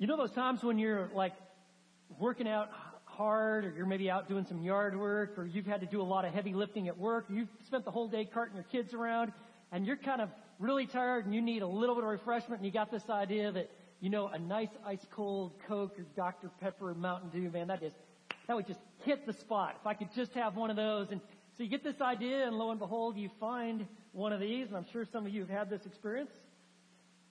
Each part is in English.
You know those times when you're like working out hard or you're maybe out doing some yard work or you've had to do a lot of heavy lifting at work. You've spent the whole day carting your kids around and you're kind of really tired and you need a little bit of refreshment and you got this idea that, you know, a nice ice cold Coke or Dr. Pepper or Mountain Dew, man, that is, that would just hit the spot. If I could just have one of those and so you get this idea and lo and behold you find one of these and I'm sure some of you have had this experience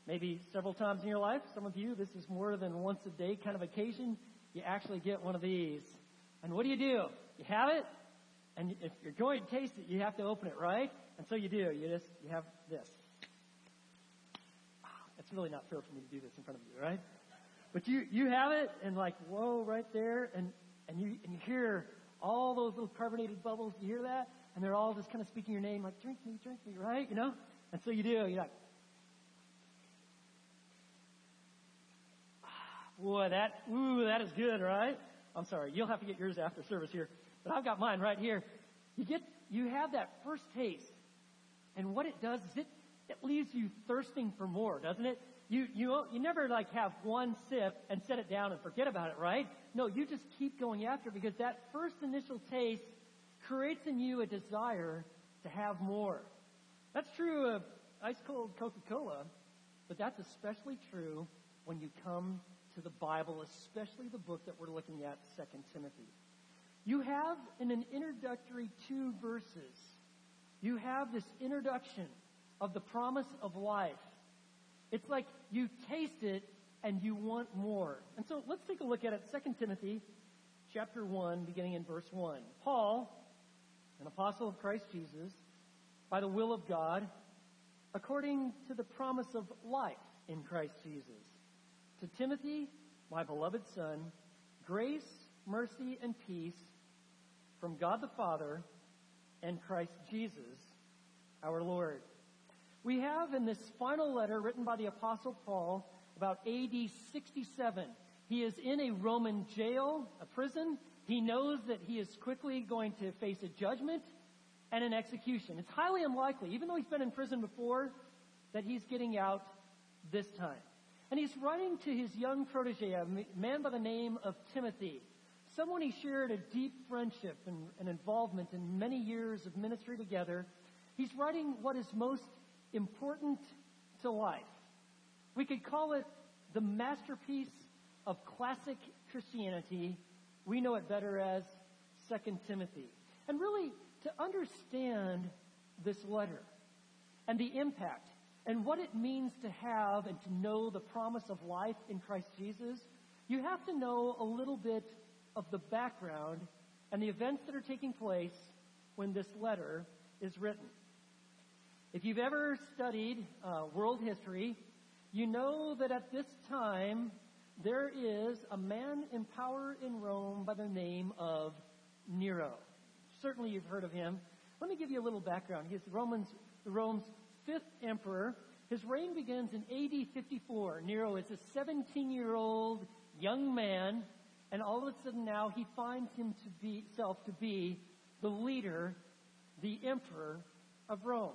maybe several times in your life. Some of you, this is more than once a day kind of occasion. You actually get one of these. And what do you do? You have it, and if you're going to taste it, you have to open it, right? And so you do. You just, you have this. Ah, it's really not fair for me to do this in front of you, right? But you, you have it, and like, whoa, right there, and, and you, and you hear all those little carbonated bubbles. You hear that? And they're all just kind of speaking your name, like, drink me, drink me, right? You know? And so you do. You're like, Boy, that, ooh, that is good, right? I'm sorry. You'll have to get yours after service here. But I've got mine right here. You get, you have that first taste. And what it does is it, it leaves you thirsting for more, doesn't it? You, you, you never like have one sip and set it down and forget about it, right? No, you just keep going after because that first initial taste creates in you a desire to have more. That's true of ice cold Coca-Cola, but that's especially true when you come to the Bible, especially the book that we're looking at, 2 Timothy. You have in an introductory two verses, you have this introduction of the promise of life. It's like you taste it and you want more. And so let's take a look at it. 2 Timothy chapter 1, beginning in verse 1. Paul, an apostle of Christ Jesus, by the will of God, according to the promise of life in Christ Jesus to Timothy, my beloved son, grace, mercy, and peace from God the Father and Christ Jesus, our Lord. We have in this final letter written by the Apostle Paul about AD 67. He is in a Roman jail, a prison. He knows that he is quickly going to face a judgment and an execution. It's highly unlikely, even though he's been in prison before, that he's getting out this time. And he's writing to his young protege, a man by the name of Timothy, someone he shared a deep friendship and, and involvement in many years of ministry together. He's writing what is most important to life. We could call it the masterpiece of classic Christianity. We know it better as 2 Timothy. And really, to understand this letter and the impact and what it means to have and to know the promise of life in Christ Jesus, you have to know a little bit of the background and the events that are taking place when this letter is written. If you've ever studied uh, world history, you know that at this time there is a man in power in Rome by the name of Nero. Certainly you've heard of him. Let me give you a little background. He's the Rome's fifth emperor. His reign begins in AD 54. Nero is a 17 year old young man, and all of a sudden now he finds himself to be the leader, the emperor of Rome.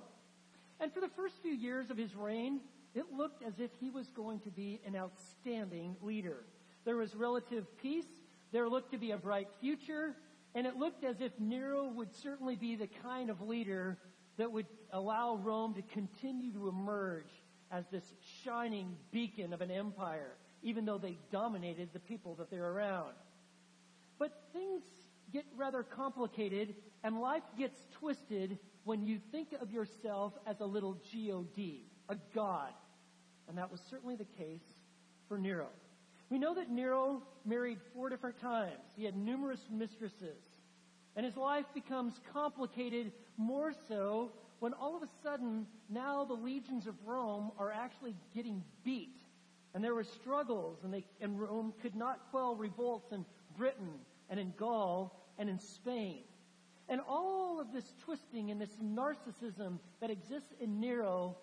And for the first few years of his reign, it looked as if he was going to be an outstanding leader. There was relative peace. There looked to be a bright future. And it looked as if Nero would certainly be the kind of leader that would allow Rome to continue to emerge as this shining beacon of an empire, even though they dominated the people that they're around. But things get rather complicated and life gets twisted when you think of yourself as a little God, a god. And that was certainly the case for Nero. We know that Nero married four different times. He had numerous mistresses. And his life becomes complicated more so when all of a sudden now the legions of Rome are actually getting beat. And there were struggles and, they, and Rome could not quell revolts in Britain and in Gaul and in Spain. And all of this twisting and this narcissism that exists in Nero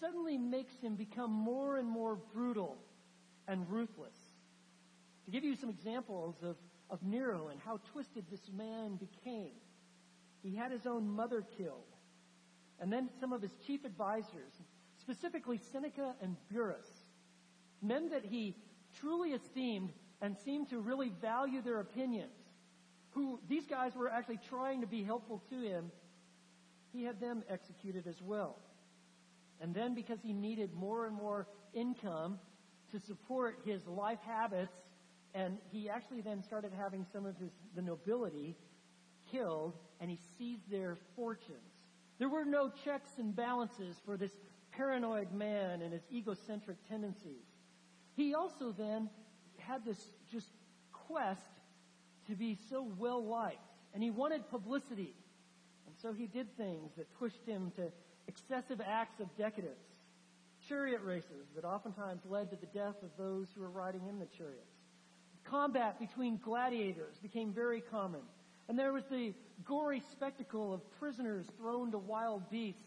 suddenly makes him become more and more brutal and ruthless. To give you some examples of of Nero and how twisted this man became. He had his own mother killed. And then some of his chief advisors, specifically Seneca and Burrus, men that he truly esteemed and seemed to really value their opinions, who these guys were actually trying to be helpful to him, he had them executed as well. And then because he needed more and more income to support his life habits, and he actually then started having some of his, the nobility killed, and he seized their fortunes. There were no checks and balances for this paranoid man and his egocentric tendencies. He also then had this just quest to be so well liked, and he wanted publicity. And so he did things that pushed him to excessive acts of decadence, chariot races that oftentimes led to the death of those who were riding in the chariots. Combat between gladiators became very common. And there was the gory spectacle of prisoners thrown to wild beasts.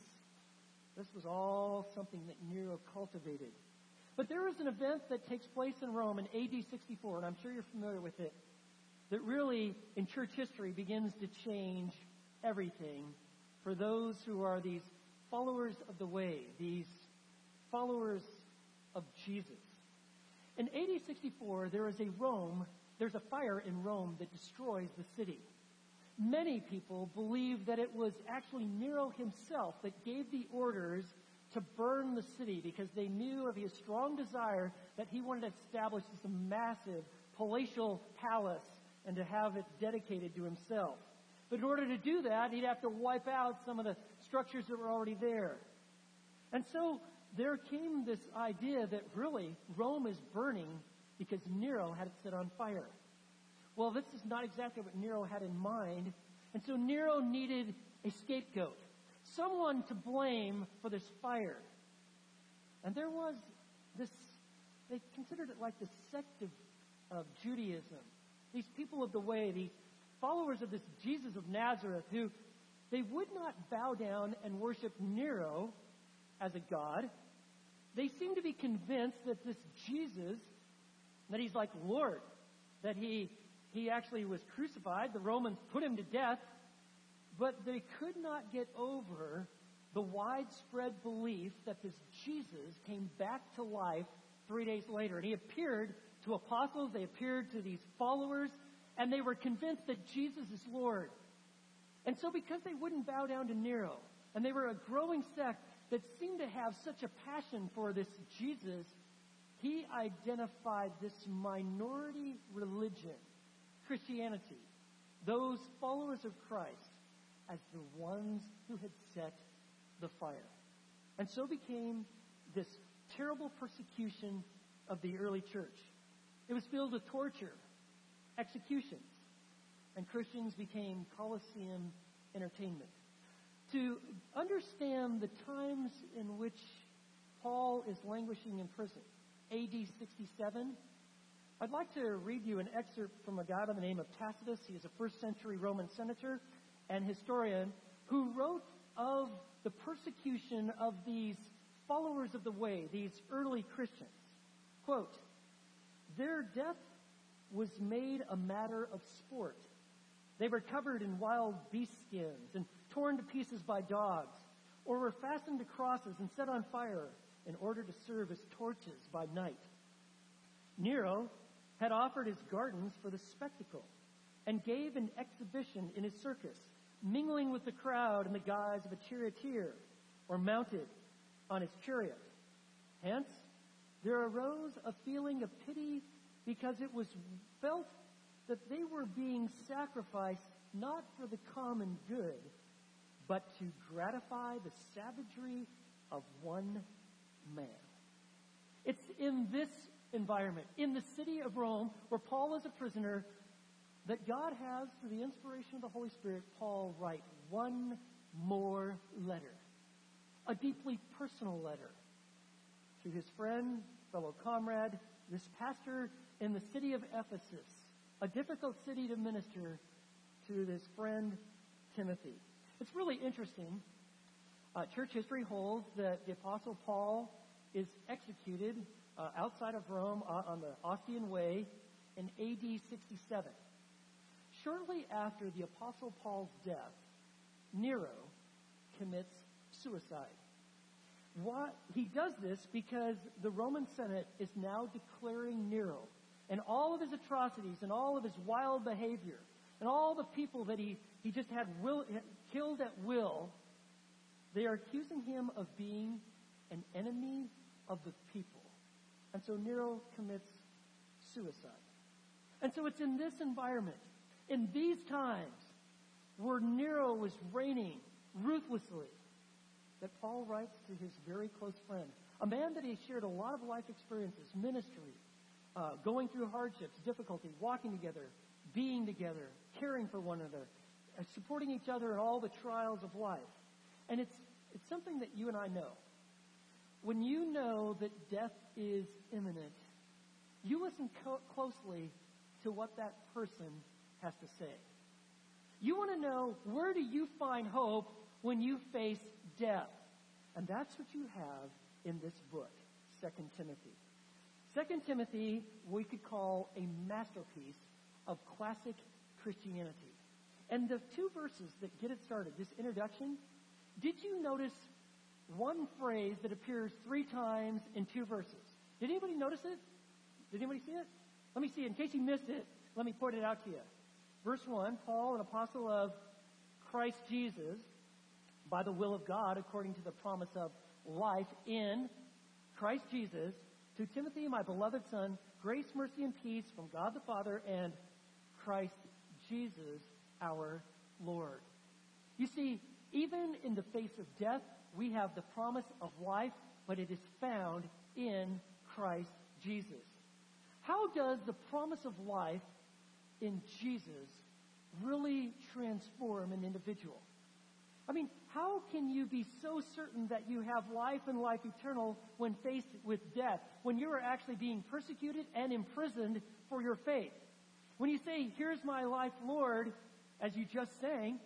This was all something that Nero cultivated. But there is an event that takes place in Rome in AD 64, and I'm sure you're familiar with it, that really, in church history, begins to change everything for those who are these followers of the way, these followers of Jesus. In AD 64, there is a Rome, there's a fire in Rome that destroys the city. Many people believe that it was actually Nero himself that gave the orders to burn the city because they knew of his strong desire that he wanted to establish this massive palatial palace and to have it dedicated to himself. But in order to do that, he'd have to wipe out some of the structures that were already there. And so there came this idea that really Rome is burning because Nero had it set on fire. Well, this is not exactly what Nero had in mind. And so Nero needed a scapegoat, someone to blame for this fire. And there was this, they considered it like the sect of, of Judaism. These people of the way, these followers of this Jesus of Nazareth who they would not bow down and worship Nero as a god. They seem to be convinced that this Jesus, that he's like Lord, that he he actually was crucified. The Romans put him to death. But they could not get over the widespread belief that this Jesus came back to life three days later. And he appeared to apostles, they appeared to these followers, and they were convinced that Jesus is Lord. And so because they wouldn't bow down to Nero, and they were a growing sect that seemed to have such a passion for this Jesus, he identified this minority religion Christianity, those followers of Christ, as the ones who had set the fire. And so became this terrible persecution of the early church. It was filled with torture, executions, and Christians became Colosseum entertainment. To understand the times in which Paul is languishing in prison, AD 67, I'd like to read you an excerpt from a guy by the name of Tacitus. He is a first century Roman senator and historian who wrote of the persecution of these followers of the way, these early Christians. Quote, their death was made a matter of sport. They were covered in wild beast skins and torn to pieces by dogs, or were fastened to crosses and set on fire in order to serve as torches by night. Nero had offered his gardens for the spectacle and gave an exhibition in his circus, mingling with the crowd in the guise of a charioteer or mounted on his chariot. Hence, there arose a feeling of pity because it was felt that they were being sacrificed not for the common good, but to gratify the savagery of one man. It's in this environment, in the city of Rome, where Paul is a prisoner, that God has, through the inspiration of the Holy Spirit, Paul write one more letter. A deeply personal letter to his friend, fellow comrade, this pastor in the city of Ephesus, a difficult city to minister to this friend, Timothy. It's really interesting. Uh, church history holds that the Apostle Paul is executed uh, outside of Rome uh, on the Ostian Way in AD 67. Shortly after the Apostle Paul's death, Nero commits suicide. why, he does this because the Roman Senate is now declaring Nero and all of his atrocities and all of his wild behavior and all the people that he, he just had will, killed at will, they are accusing him of being an enemy of the people. And so Nero commits suicide. And so it's in this environment, in these times, where Nero was reigning ruthlessly, that Paul writes to his very close friend, a man that he shared a lot of life experiences, ministry, uh, going through hardships, difficulty, walking together, being together, caring for one another, supporting each other in all the trials of life. And it's, it's something that you and I know. When you know that death is imminent, you listen co- closely to what that person has to say. You want to know where do you find hope when you face death? And that's what you have in this book, 2 Timothy. 2 Timothy, we could call a masterpiece of classic Christianity. And the two verses that get it started, this introduction, did you notice one phrase that appears three times in two verses? Did anybody notice it? Did anybody see it? Let me see. In case you missed it, let me point it out to you. Verse 1, Paul, an apostle of Christ Jesus, by the will of God, according to the promise of life in Christ Jesus, to Timothy, my beloved son, grace, mercy, and peace from God the Father and Christ Jesus, our Lord. You see, even in the face of death, we have the promise of life, but it is found in Christ Jesus. How does the promise of life in Jesus really transform an individual? I mean, how can you be so certain that you have life and life eternal when faced with death, when you are actually being persecuted and imprisoned for your faith? When you say, Here's my life, Lord, as you just sang,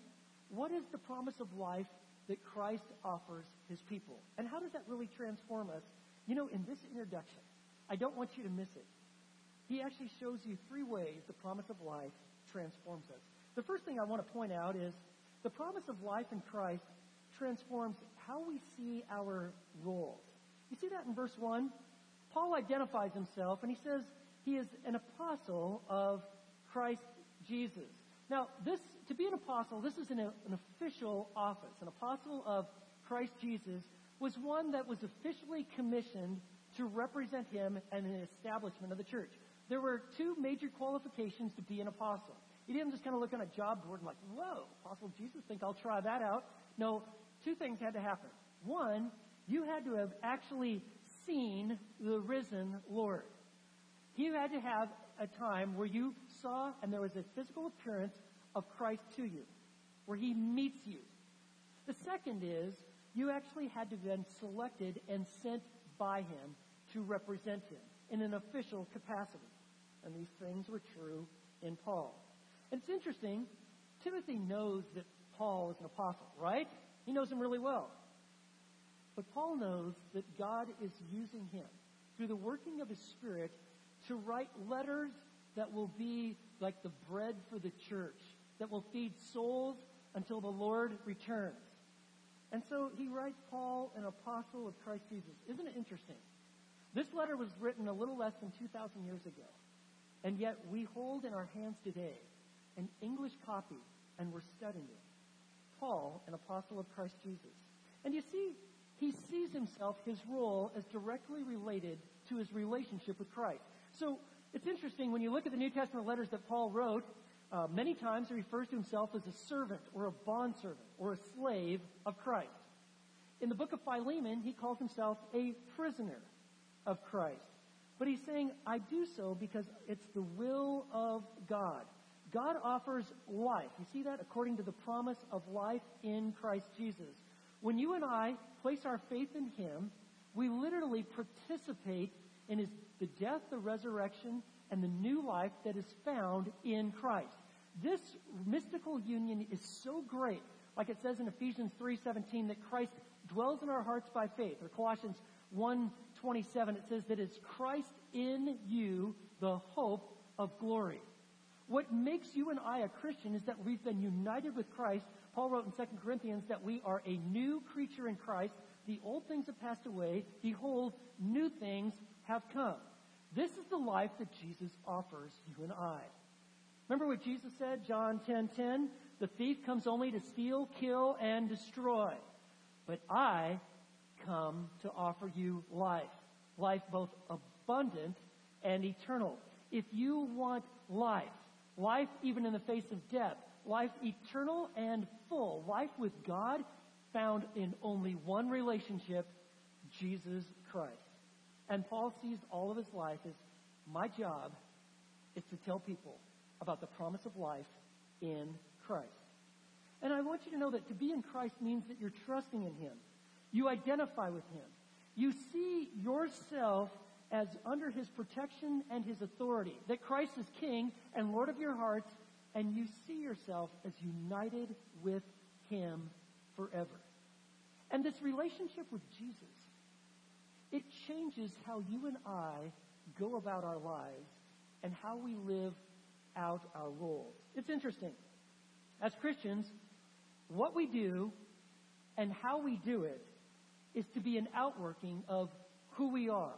what is the promise of life that Christ offers his people? And how does that really transform us? You know, in this introduction, I don't want you to miss it. He actually shows you three ways the promise of life transforms us. The first thing I want to point out is the promise of life in Christ transforms how we see our roles. You see that in verse 1? Paul identifies himself and he says he is an apostle of Christ Jesus. Now, this, to be an apostle, this is an, an official office. An apostle of Christ Jesus was one that was officially commissioned to represent him and an establishment of the church. There were two major qualifications to be an apostle. You didn't just kind of look on a job board and like, whoa, Apostle Jesus, think I'll try that out. No, two things had to happen. One, you had to have actually seen the risen Lord. You had to have a time where you saw and there was a physical appearance of Christ to you, where he meets you. The second is you actually had to been selected and sent by him to represent him in an official capacity. And these things were true in Paul. And it's interesting, Timothy knows that Paul is an apostle, right? He knows him really well. But Paul knows that God is using him through the working of his Spirit to write letters that will be like the bread for the church, that will feed souls until the Lord returns. And so he writes Paul, an apostle of Christ Jesus. Isn't it interesting? This letter was written a little less than 2,000 years ago. And yet we hold in our hands today an English copy and we're studying it. Paul, an apostle of Christ Jesus. And you see, he sees himself, his role, as directly related to his relationship with Christ. So it's interesting when you look at the New Testament letters that Paul wrote, uh, many times he refers to himself as a servant or a bondservant or a slave of Christ. In the book of Philemon, he calls himself a prisoner of Christ. But he's saying, I do so because it's the will of God. God offers life. You see that? According to the promise of life in Christ Jesus. When you and I place our faith in Him, we literally participate in His, the death, the resurrection, and the new life that is found in Christ. This mystical union is so great, like it says in Ephesians 3.17, that Christ dwells in our hearts by faith. Or Colossians 1.27, it says that it's Christ in you, the hope of glory. What makes you and I a Christian is that we've been united with Christ. Paul wrote in 2 Corinthians that we are a new creature in Christ. the old things have passed away. Behold, new things have come. This is the life that Jesus offers you and I. Remember what Jesus said, John 10:10? 10, 10, the thief comes only to steal, kill, and destroy. But I come to offer you life. Life both abundant and eternal. If you want life, life even in the face of death, life eternal and full, life with God found in only one relationship, Jesus Christ. And Paul sees all of his life as my job is to tell people about the promise of life in Christ. And I want you to know that to be in Christ means that you're trusting in Him. You identify with Him. You see yourself as under His protection and His authority. That Christ is King and Lord of your hearts, and you see yourself as united with Him forever. And this relationship with Jesus, it changes how you and I go about our lives and how we live out our roles. It's interesting. As Christians, what we do and how we do it is to be an outworking of who we are.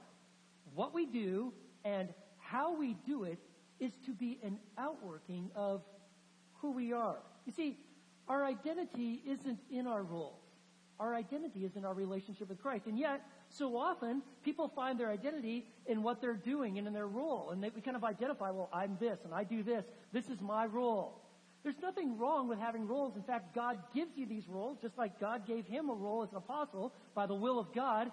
What we do and how we do it is to be an outworking of who we are. You see, our identity isn't in our roles. Our identity is in our relationship with Christ. And yet, so often, people find their identity in what they're doing and in their role. And they, we kind of identify, well, I'm this and I do this. This is my role. There's nothing wrong with having roles. In fact, God gives you these roles, just like God gave him a role as an apostle by the will of God.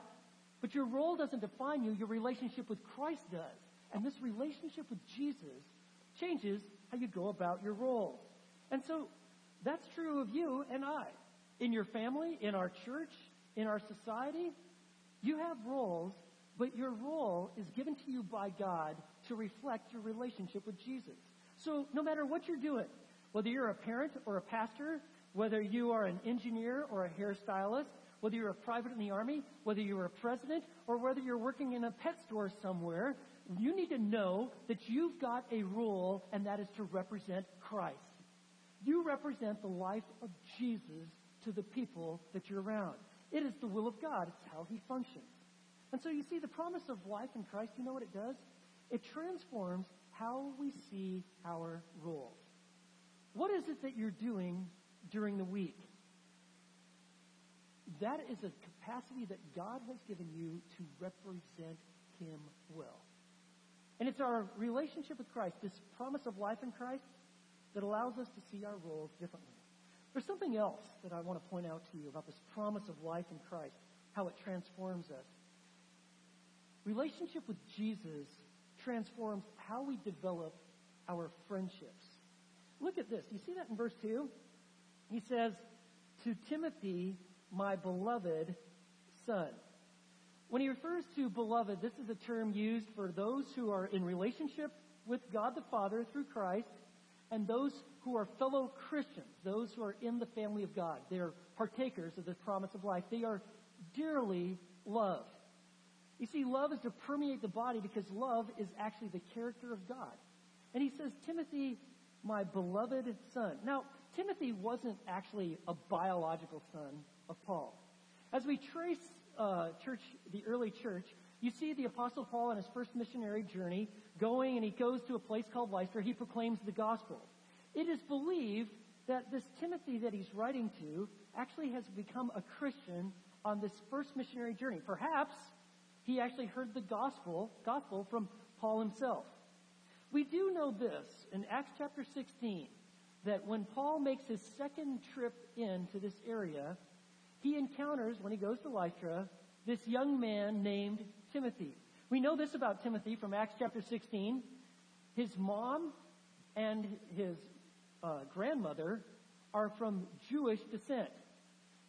But your role doesn't define you. Your relationship with Christ does. And this relationship with Jesus changes how you go about your role. And so that's true of you and I. In your family, in our church, in our society, you have roles, but your role is given to you by God to reflect your relationship with Jesus. So no matter what you're doing, whether you're a parent or a pastor, whether you are an engineer or a hairstylist, whether you're a private in the army, whether you're a president, or whether you're working in a pet store somewhere, you need to know that you've got a role, and that is to represent Christ. You represent the life of Jesus to the people that you're around. It is the will of God. It's how he functions. And so you see the promise of life in Christ, you know what it does? It transforms how we see our roles. What is it that you're doing during the week? That is a capacity that God has given you to represent Him well. And it's our relationship with Christ, this promise of life in Christ, that allows us to see our roles differently. There's something else that I want to point out to you about this promise of life in Christ, how it transforms us. Relationship with Jesus transforms how we develop our friendships. Look at this. You see that in verse 2? He says, To Timothy, my beloved son. When he refers to beloved, this is a term used for those who are in relationship with God the Father through Christ and those who are fellow Christians, those who are in the family of God. They are partakers of this promise of life. They are dearly loved. You see, love is to permeate the body because love is actually the character of God. And he says, Timothy, my beloved son. Now, Timothy wasn't actually a biological son of Paul. As we trace uh, church, the early church, you see the Apostle Paul on his first missionary journey going and he goes to a place called Lystra. He proclaims the gospel. It is believed that this Timothy that he's writing to actually has become a Christian on this first missionary journey. Perhaps he actually heard the gospel, gospel from Paul himself. We do know this in Acts chapter 16 that when Paul makes his second trip into this area, he encounters, when he goes to Lystra, this young man named Timothy. We know this about Timothy from Acts chapter 16. His mom and his uh, grandmother are from Jewish descent.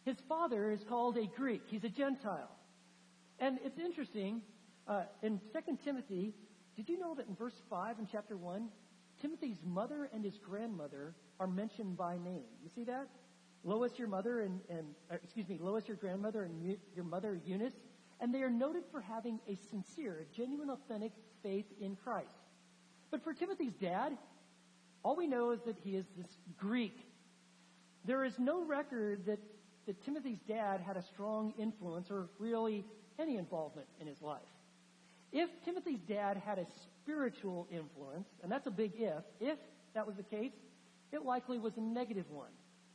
His father is called a Greek. He's a Gentile. And it's interesting, uh, in 2 Timothy, did you know that in verse 5 in chapter 1, Timothy's mother and his grandmother are mentioned by name? You see that? Lois, your mother, and, and uh, excuse me, Lois, your grandmother, and your mother, Eunice. And they are noted for having a sincere, genuine, authentic faith in Christ. But for Timothy's dad, all we know is that he is this Greek. There is no record that that Timothy's dad had a strong influence or really any involvement in his life. If Timothy's dad had a spiritual influence, and that's a big if, if that was the case, it likely was a negative one.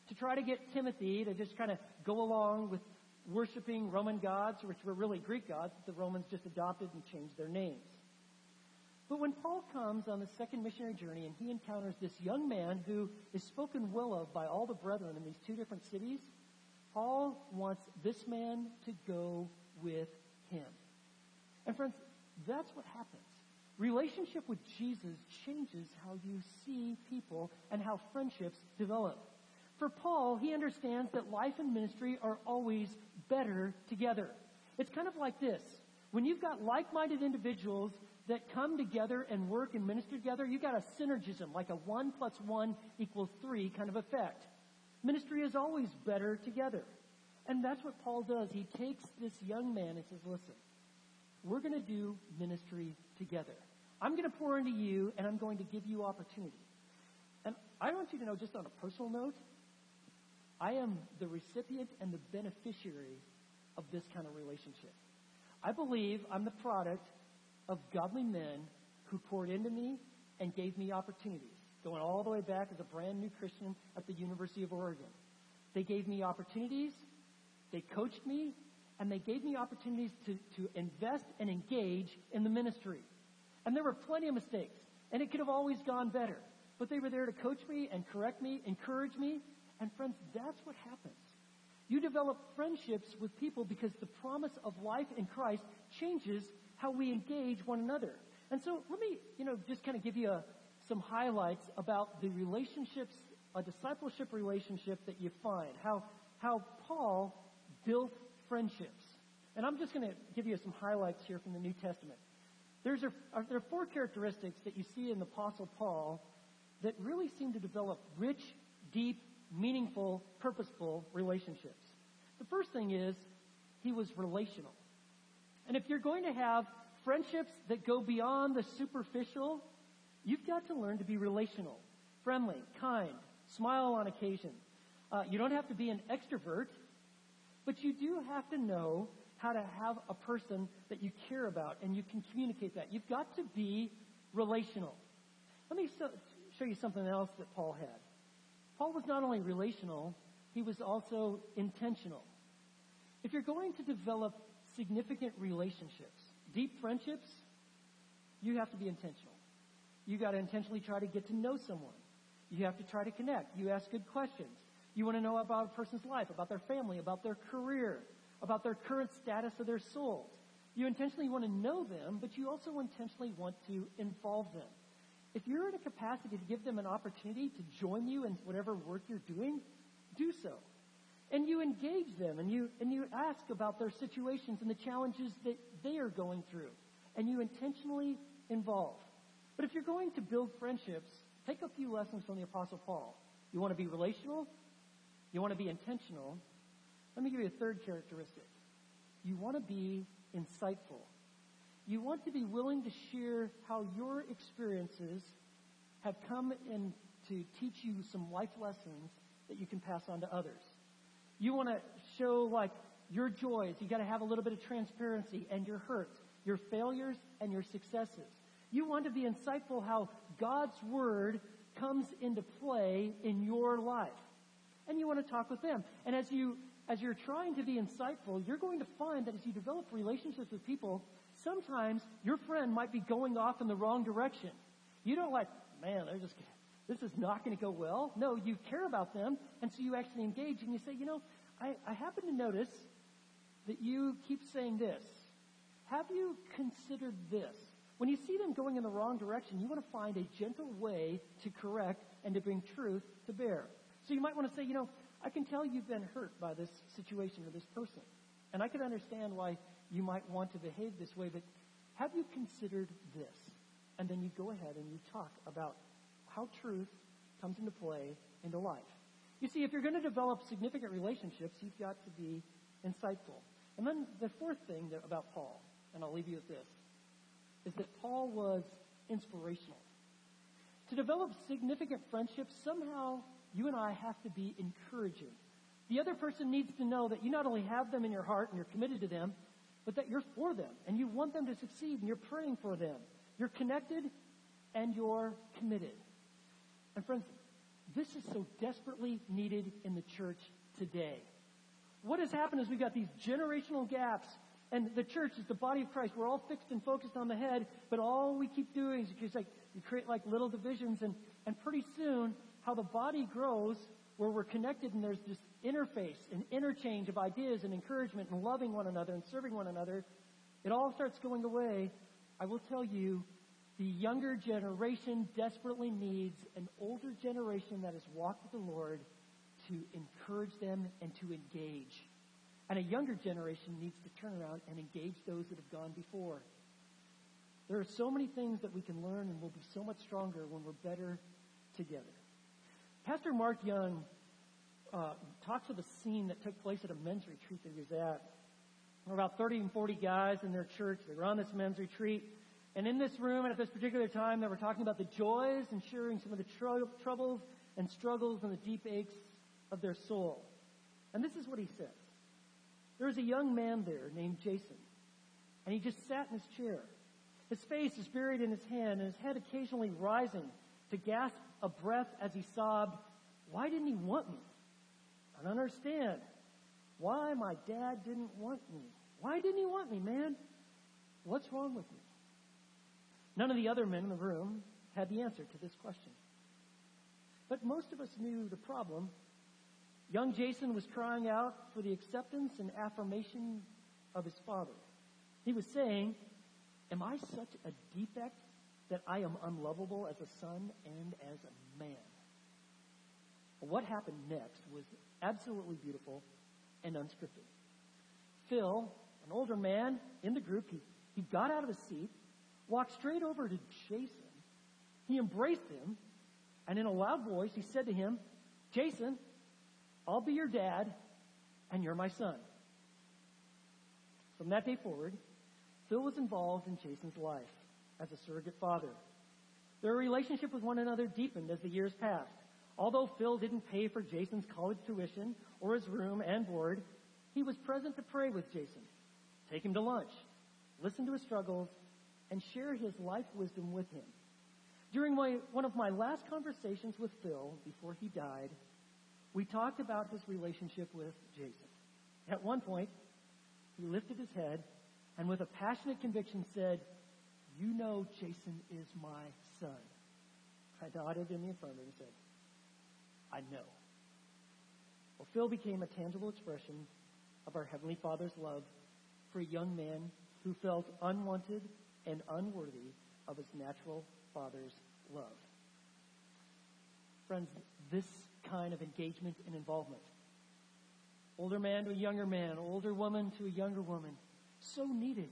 To try to get Timothy to just kind of go along with worshiping Roman gods, which were really Greek gods the Romans just adopted and changed their names. But when Paul comes on the second missionary journey and he encounters this young man who is spoken well of by all the brethren in these two different cities, Paul wants this man to go with him. And friends, that's what happens. Relationship with Jesus changes how you see people and how friendships develop. For Paul, he understands that life and ministry are always better together. It's kind of like this. When you've got like-minded individuals that come together and work and minister together, you've got a synergism, like a one plus one equals three kind of effect. Ministry is always better together. And that's what Paul does. He takes this young man and says, listen, we're going to do ministry together. I'm going to pour into you and I'm going to give you opportunity. And I want you to know, just on a personal note, I am the recipient and the beneficiary of this kind of relationship. I believe I'm the product of godly men who poured into me and gave me opportunities, going all the way back as a brand new Christian at the University of Oregon. They gave me opportunities, they coached me, and they gave me opportunities to, to invest and engage in the ministry. And there were plenty of mistakes, and it could have always gone better. But they were there to coach me and correct me, encourage me, and friends, that's what happens. You develop friendships with people because the promise of life in Christ changes how we engage one another. And so let me, you know, just kind of give you a, some highlights about the relationships, a discipleship relationship that you find, how, how Paul built friendships. And I'm just going to give you some highlights here from the New Testament. There's a, uh, there are four characteristics that you see in the Apostle Paul that really seem to develop rich, deep, meaningful, purposeful relationships. The first thing is he was relational. And if you're going to have friendships that go beyond the superficial, you've got to learn to be relational, friendly, kind, smile on occasion. Uh, you don't have to be an extrovert, but you do have to know how to have a person that you care about and you can communicate that. You've got to be relational. Let me so, show you something else that Paul had. Paul was not only relational, he was also intentional. If you're going to develop significant relationships, deep friendships, you have to be intentional. You got to intentionally try to get to know someone. You have to try to connect. You ask good questions. You want to know about a person's life, about their family, about their career, about their current status of their souls. You intentionally want to know them, but you also intentionally want to involve them. If you're in a capacity to give them an opportunity to join you in whatever work you're doing, do so. And you engage them and you, and you ask about their situations and the challenges that they are going through. And you intentionally involve. But if you're going to build friendships, take a few lessons from the Apostle Paul. You want to be relational? You want to be intentional? Let me give you a third characteristic. You want to be insightful. You want to be willing to share how your experiences have come in to teach you some life lessons that you can pass on to others. You want to show like your joys. You got to have a little bit of transparency and your hurts, your failures and your successes. You want to be insightful how God's word comes into play in your life. And you want to talk with them. And as you as you're trying to be insightful, you're going to find that as you develop relationships with people, sometimes your friend might be going off in the wrong direction. You don't like, man, they're just this is not going to go well. No, you care about them, and so you actually engage and you say, you know, I, I happen to notice that you keep saying this. Have you considered this? When you see them going in the wrong direction, you want to find a gentle way to correct and to bring truth to bear. So you might want to say, you know, I can tell you've been hurt by this situation or this person. And I can understand why you might want to behave this way, but have you considered this? And then you go ahead and you talk about how truth comes into play into life. You see, if you're going to develop significant relationships, you've got to be insightful. And then the fourth thing that, about Paul, and I'll leave you with this, is that Paul was inspirational. To develop significant friendships, somehow you and I have to be encouraging. The other person needs to know that you not only have them in your heart and you're committed to them, but that you're for them and you want them to succeed and you're praying for them. You're connected and you're committed. And friends, this is so desperately needed in the church today. What has happened is we've got these generational gaps and the church is the body of Christ. We're all fixed and focused on the head, but all we keep doing is just like you create like little divisions and, and pretty soon how the body grows where we're connected and there's this interface and interchange of ideas and encouragement and loving one another and serving one another, it all starts going away. I will tell you, the younger generation desperately needs an older generation that has walked with the Lord to encourage them and to engage. And a younger generation needs to turn around and engage those that have gone before. There are so many things that we can learn and we'll be so much stronger when we're better together. Pastor Mark Young uh, talks of a scene that took place at a men's retreat that he was at. There were about 30 and 40 guys in their church. They were on this men's retreat. And in this room, and at this particular time, they were talking about the joys and sharing some of the tr- troubles and struggles and the deep aches of their soul. And this is what he says. There was a young man there named Jason, and he just sat in his chair. His face is buried in his hand, and his head occasionally rising to gasp a breath as he sobbed, Why didn't he want me? I don't understand why my dad didn't want me. Why didn't he want me, man? What's wrong with me? None of the other men in the room had the answer to this question. But most of us knew the problem. Young Jason was crying out for the acceptance and affirmation of his father. He was saying, Am I such a defect that I am unlovable as a son and as a man? What happened next was absolutely beautiful and unscripted. Phil, an older man in the group, he, he got out of his seat, walked straight over to Jason. He embraced him, and in a loud voice, he said to him, Jason, I'll be your dad, and you're my son. From that day forward, Phil was involved in Jason's life as a surrogate father. Their relationship with one another deepened as the years passed. Although Phil didn't pay for Jason's college tuition or his room and board, he was present to pray with Jason, take him to lunch, listen to his struggles, and share his life wisdom with him. During my, one of my last conversations with Phil before he died, we talked about his relationship with Jason. At one point, he lifted his head and with a passionate conviction said, You know Jason is my son. I nodded in the affirmative and said, I know. Well, Phil became a tangible expression of our Heavenly Father's love for a young man who felt unwanted and unworthy of his natural father's love. Friends, this kind of engagement and involvement, older man to a younger man, older woman to a younger woman, so needed.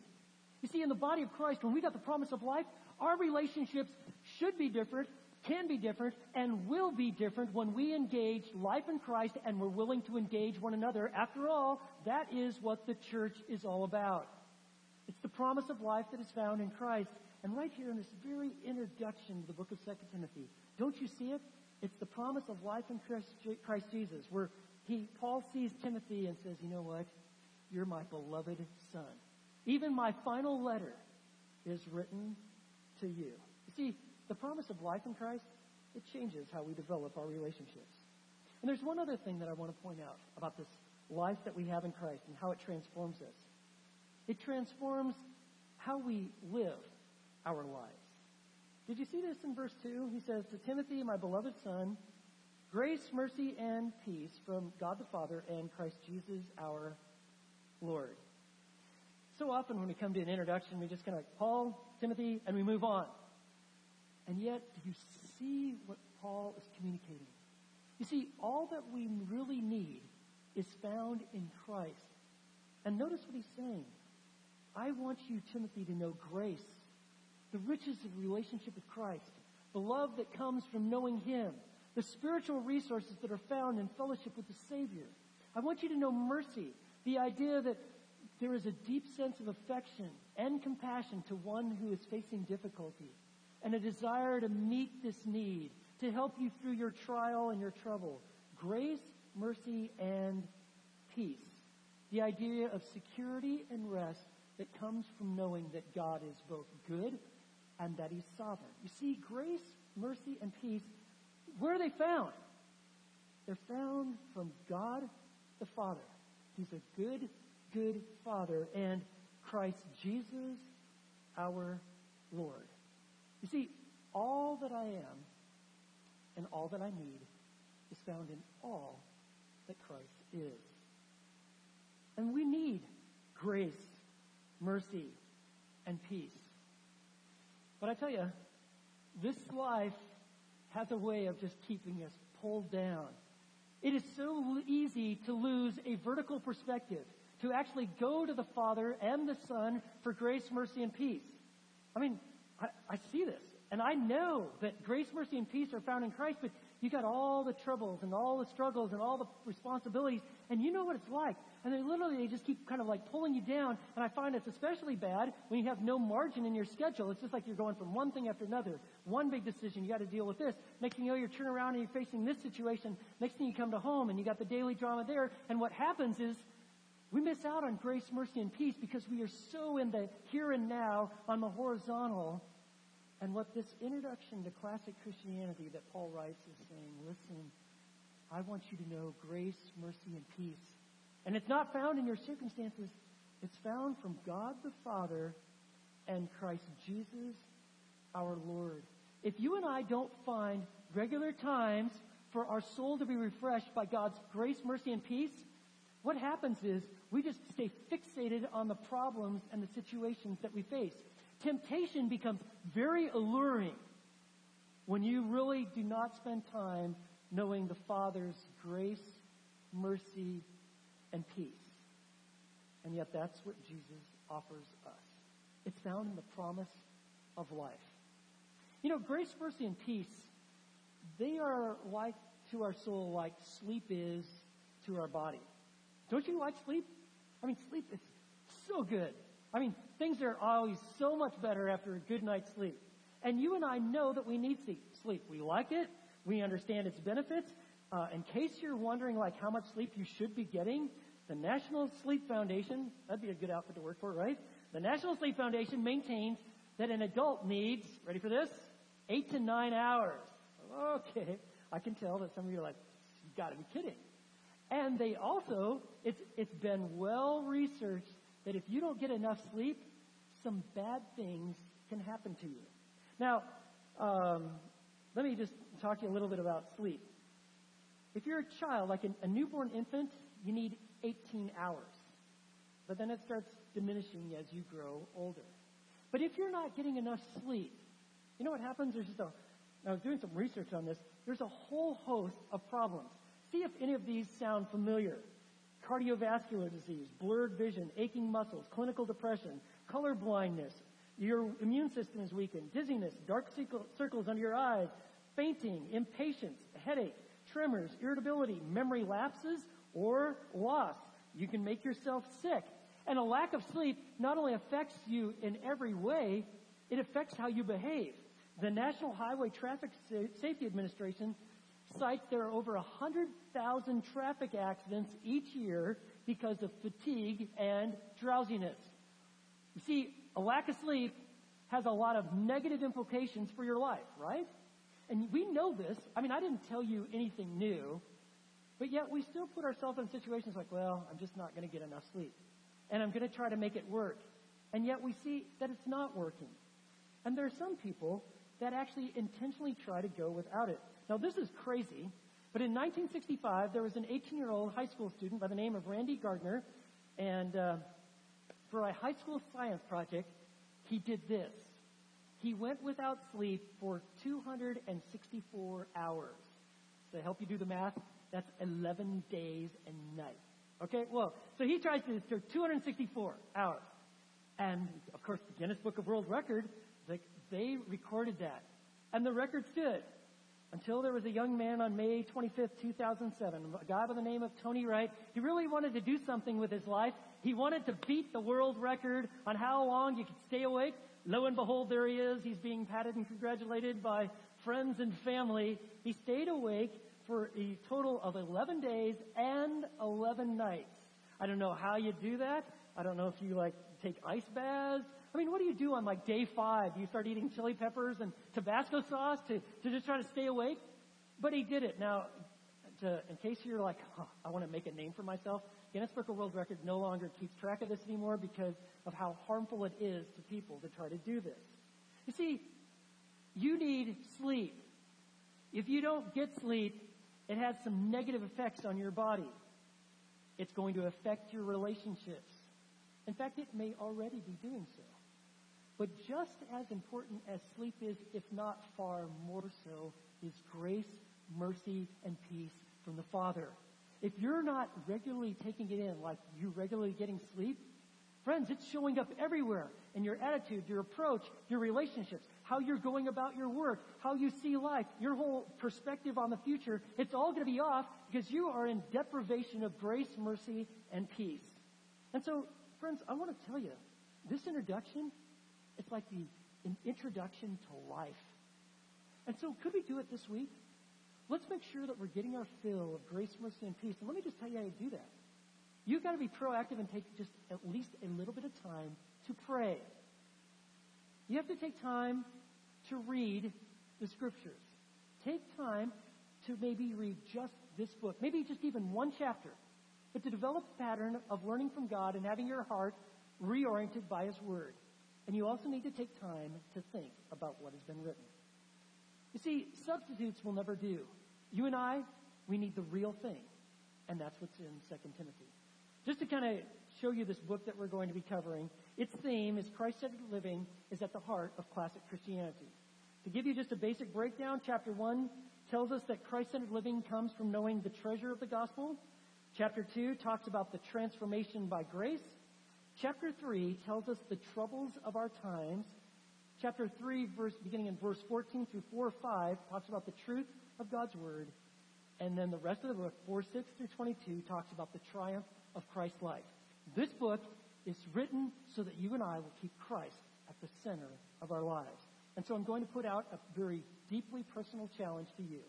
You see, in the body of Christ, when we got the promise of life, our relationships should be different can be different and will be different when we engage life in Christ and we're willing to engage one another. After all, that is what the church is all about. It's the promise of life that is found in Christ. And right here in this very introduction to the book of 2 Timothy, don't you see it? It's the promise of life in Christ Jesus, where he, Paul sees Timothy and says, you know what? You're my beloved son. Even my final letter is written to you. You see, the promise of life in Christ, it changes how we develop our relationships. And there's one other thing that I want to point out about this life that we have in Christ and how it transforms us. It transforms how we live our lives. Did you see this in verse 2? He says, To Timothy, my beloved son, grace, mercy, and peace from God the Father and Christ Jesus our Lord. So often when we come to an introduction, we just kind of Paul, Timothy, and we move on. And yet, do you see what Paul is communicating? You see, all that we really need is found in Christ. And notice what he's saying. I want you, Timothy, to know grace, the riches of relationship with Christ, the love that comes from knowing Him, the spiritual resources that are found in fellowship with the Savior. I want you to know mercy, the idea that there is a deep sense of affection and compassion to one who is facing difficulty and a desire to meet this need, to help you through your trial and your trouble. Grace, mercy, and peace. The idea of security and rest that comes from knowing that God is both good and that He's sovereign. You see, grace, mercy, and peace, where are they found? They're found from God the Father. He's a good, good Father, and Christ Jesus, our Lord. You see, all that I am and all that I need is found in all that Christ is. And we need grace, mercy, and peace. But I tell you, this life has a way of just keeping us pulled down. It is so easy to lose a vertical perspective, to actually go to the Father and the Son for grace, mercy, and peace. I mean, I, I see this. And I know that grace, mercy, and peace are found in Christ, but you got all the troubles and all the struggles and all the responsibilities, and you know what it's like. And they literally they just keep kind of like pulling you down. And I find it's especially bad when you have no margin in your schedule. It's just like you're going from one thing after another. One big decision, you got to deal with this. Next thing you know, you're turning around and you're facing this situation. Next thing you come to home and you got the daily drama there. And what happens is we miss out on grace, mercy, and peace because we are so in the here and now on the horizontal and what this introduction to classic Christianity that Paul writes is saying, listen, I want you to know grace, mercy, and peace. And it's not found in your circumstances. It's found from God the Father and Christ Jesus our Lord. If you and I don't find regular times for our soul to be refreshed by God's grace, mercy, and peace, what happens is we just stay fixated on the problems and the situations that we face temptation becomes very alluring when you really do not spend time knowing the Father's grace, mercy, and peace. And yet that's what Jesus offers us. It's found in the promise of life. You know, grace, mercy, and peace, they are like to our soul like sleep is to our body. Don't you like sleep? I mean, sleep is so good. I mean, things are always so much better after a good night's sleep. And you and I know that we need sleep. We like it. We understand its benefits. Uh, in case you're wondering like how much sleep you should be getting, the National Sleep Foundation, that'd be a good outfit to work for, right? The National Sleep Foundation maintains that an adult needs, ready for this? Eight to nine hours. Okay. I can tell that some of you are like, you gotta be kidding. And they also, it's, it's been well researched that if you don't get enough sleep, some bad things can happen to you. Now, um, let me just talk to you a little bit about sleep. If you're a child, like a newborn infant, you need 18 hours. But then it starts diminishing as you grow older. But if you're not getting enough sleep, you know what happens? There's just a, I was doing some research on this. There's a whole host of problems. See if any of these sound familiar cardiovascular disease, blurred vision, aching muscles, clinical depression, color blindness, your immune system is weakened, dizziness, dark circles under your eyes, fainting, impatience, headache, tremors, irritability, memory lapses, or loss. You can make yourself sick. And a lack of sleep not only affects you in every way, it affects how you behave. The National Highway Traffic Safety Administration cites there are over 100,000 traffic accidents each year because of fatigue and drowsiness. You see, a lack of sleep has a lot of negative implications for your life, right? And we know this. I mean, I didn't tell you anything new, but yet we still put ourselves in situations like, well, I'm just not going to get enough sleep. And I'm going to try to make it work. And yet we see that it's not working. And there are some people that actually intentionally try to go without it. Now, this is crazy, but in 1965, there was an 18 year old high school student by the name of Randy Gardner, and uh, for a high school science project, he did this. He went without sleep for 264 hours. To help you do the math, that's 11 days and nights. Okay, well, so he tries to do 264 hours. And, of course, the Guinness Book of World Record, they recorded that. And the record stood until there was a young man on May 25th, 2007, a guy by the name of Tony Wright. He really wanted to do something with his life. He wanted to beat the world record on how long you could stay awake. Lo and behold, there he is. He's being patted and congratulated by friends and family. He stayed awake for a total of 11 days and 11 nights. I don't know how you do that. I don't know if you like take ice baths. I mean, what do you do on like day five? You start eating chili peppers and Tabasco sauce to, to just try to stay awake? But he did it. Now, to, in case you're like, huh, I want to make a name for myself, Guinness Book of World Records no longer keeps track of this anymore because of how harmful it is to people to try to do this. You see, you need sleep. If you don't get sleep, it has some negative effects on your body. It's going to affect your relationships. In fact, it may already be doing so. But just as important as sleep is, if not far more so, is grace, mercy, and peace from the Father. If you're not regularly taking it in like you're regularly getting sleep, friends, it's showing up everywhere in your attitude, your approach, your relationships, how you're going about your work, how you see life, your whole perspective on the future. It's all going to be off because you are in deprivation of grace, mercy, and peace. And so, friends, I want to tell you, this introduction, it's like the an introduction to life. And so could we do it this week? Let's make sure that we're getting our fill of grace, mercy, and peace. And let me just tell you how to do that. You've got to be proactive and take just at least a little bit of time to pray. You have to take time to read the scriptures. Take time to maybe read just this book, maybe just even one chapter, but to develop a pattern of learning from God and having your heart reoriented by His Word. And you also need to take time to think about what has been written. You see, substitutes will never do. You and I, we need the real thing. And that's what's in 2 Timothy. Just to kind of show you this book that we're going to be covering, its theme is Christ-centered living is at the heart of classic Christianity. To give you just a basic breakdown, chapter 1 tells us that Christ-centered living comes from knowing the treasure of the gospel. Chapter 2 talks about the transformation by grace. Chapter 3 tells us the troubles of our times. Chapter 3, verse, beginning in verse 14 through 4 or 5, talks about the truth of God's Word. And then the rest of the book, 4, 6 through 22, talks about the triumph of Christ's life. This book is written so that you and I will keep Christ at the center of our lives. And so I'm going to put out a very deeply personal challenge to you.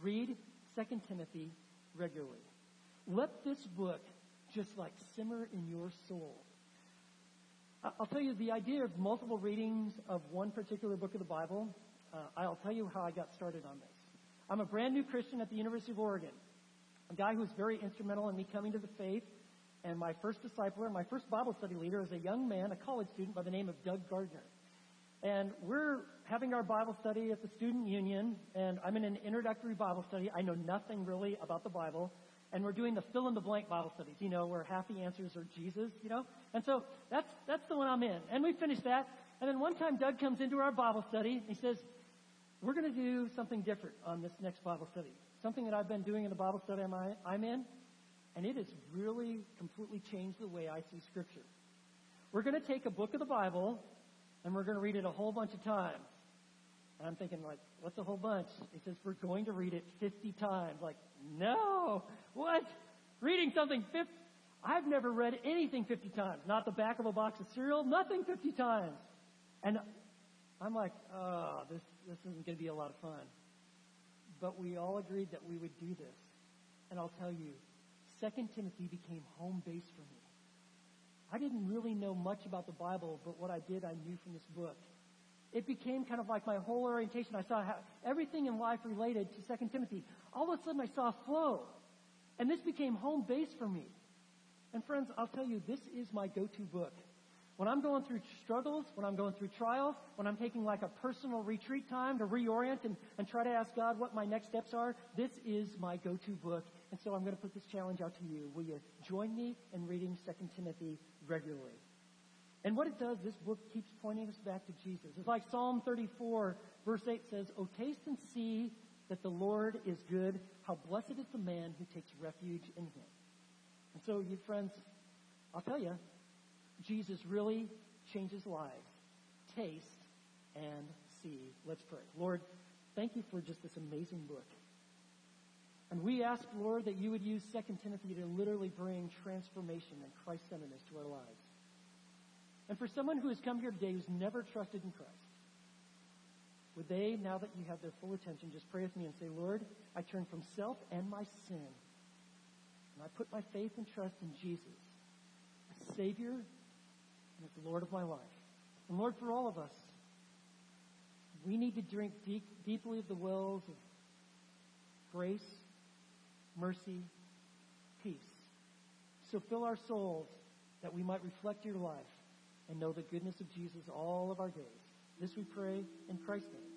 Read 2 Timothy regularly. Let this book just like simmer in your soul. I'll tell you the idea of multiple readings of one particular book of the Bible. Uh, I'll tell you how I got started on this. I'm a brand new Christian at the University of Oregon, a guy who was very instrumental in me coming to the faith. And my first discipler, my first Bible study leader, is a young man, a college student by the name of Doug Gardner. And we're having our Bible study at the Student Union, and I'm in an introductory Bible study. I know nothing really about the Bible and we're doing the fill in the blank Bible studies, you know, where half the answers are Jesus, you know. And so that's that's the one I'm in. And we finished that. And then one time Doug comes into our Bible study and he says, We're gonna do something different on this next Bible study. Something that I've been doing in the Bible study I'm in, and it has really completely changed the way I see Scripture. We're going to take a book of the Bible and we're going to read it a whole bunch of times. And I'm thinking, like, what's a whole bunch? He says, we're going to read it 50 times. Like, no. What? Reading something 50? I've never read anything 50 times. Not the back of a box of cereal, nothing 50 times. And I'm like, oh, this, this isn't going to be a lot of fun. But we all agreed that we would do this. And I'll tell you, 2 Timothy became home base for me. I didn't really know much about the Bible, but what I did, I knew from this book. It became kind of like my whole orientation. I saw how everything in life related to Second Timothy. All of a sudden I saw a flow. And this became home base for me. And friends, I'll tell you, this is my go-to book. When I'm going through struggles, when I'm going through trials, when I'm taking like a personal retreat time to reorient and, and try to ask God what my next steps are, this is my go-to book. And so I'm going to put this challenge out to you. Will you join me in reading 2 Timothy regularly? And what it does, this book keeps pointing us back to Jesus. It's like Psalm 34, verse 8 says, Oh, taste and see that the Lord is good. How blessed is the man who takes refuge in him. And so, you friends, I'll tell you, Jesus really changes lives. Taste and see. Let's pray. Lord, thank you for just this amazing book. And we ask, Lord, that you would use 2 Timothy to literally bring transformation and Christ-centeredness to our lives. And for someone who has come here today who's never trusted in Christ, would they, now that you have their full attention, just pray with me and say, Lord, I turn from self and my sin, and I put my faith and trust in Jesus, as Savior and the Lord of my life. And Lord, for all of us, we need to drink deep, deeply of the wells of grace, mercy, peace. So fill our souls that we might reflect your life and know the goodness of Jesus all of our days. This we pray in Christ's name.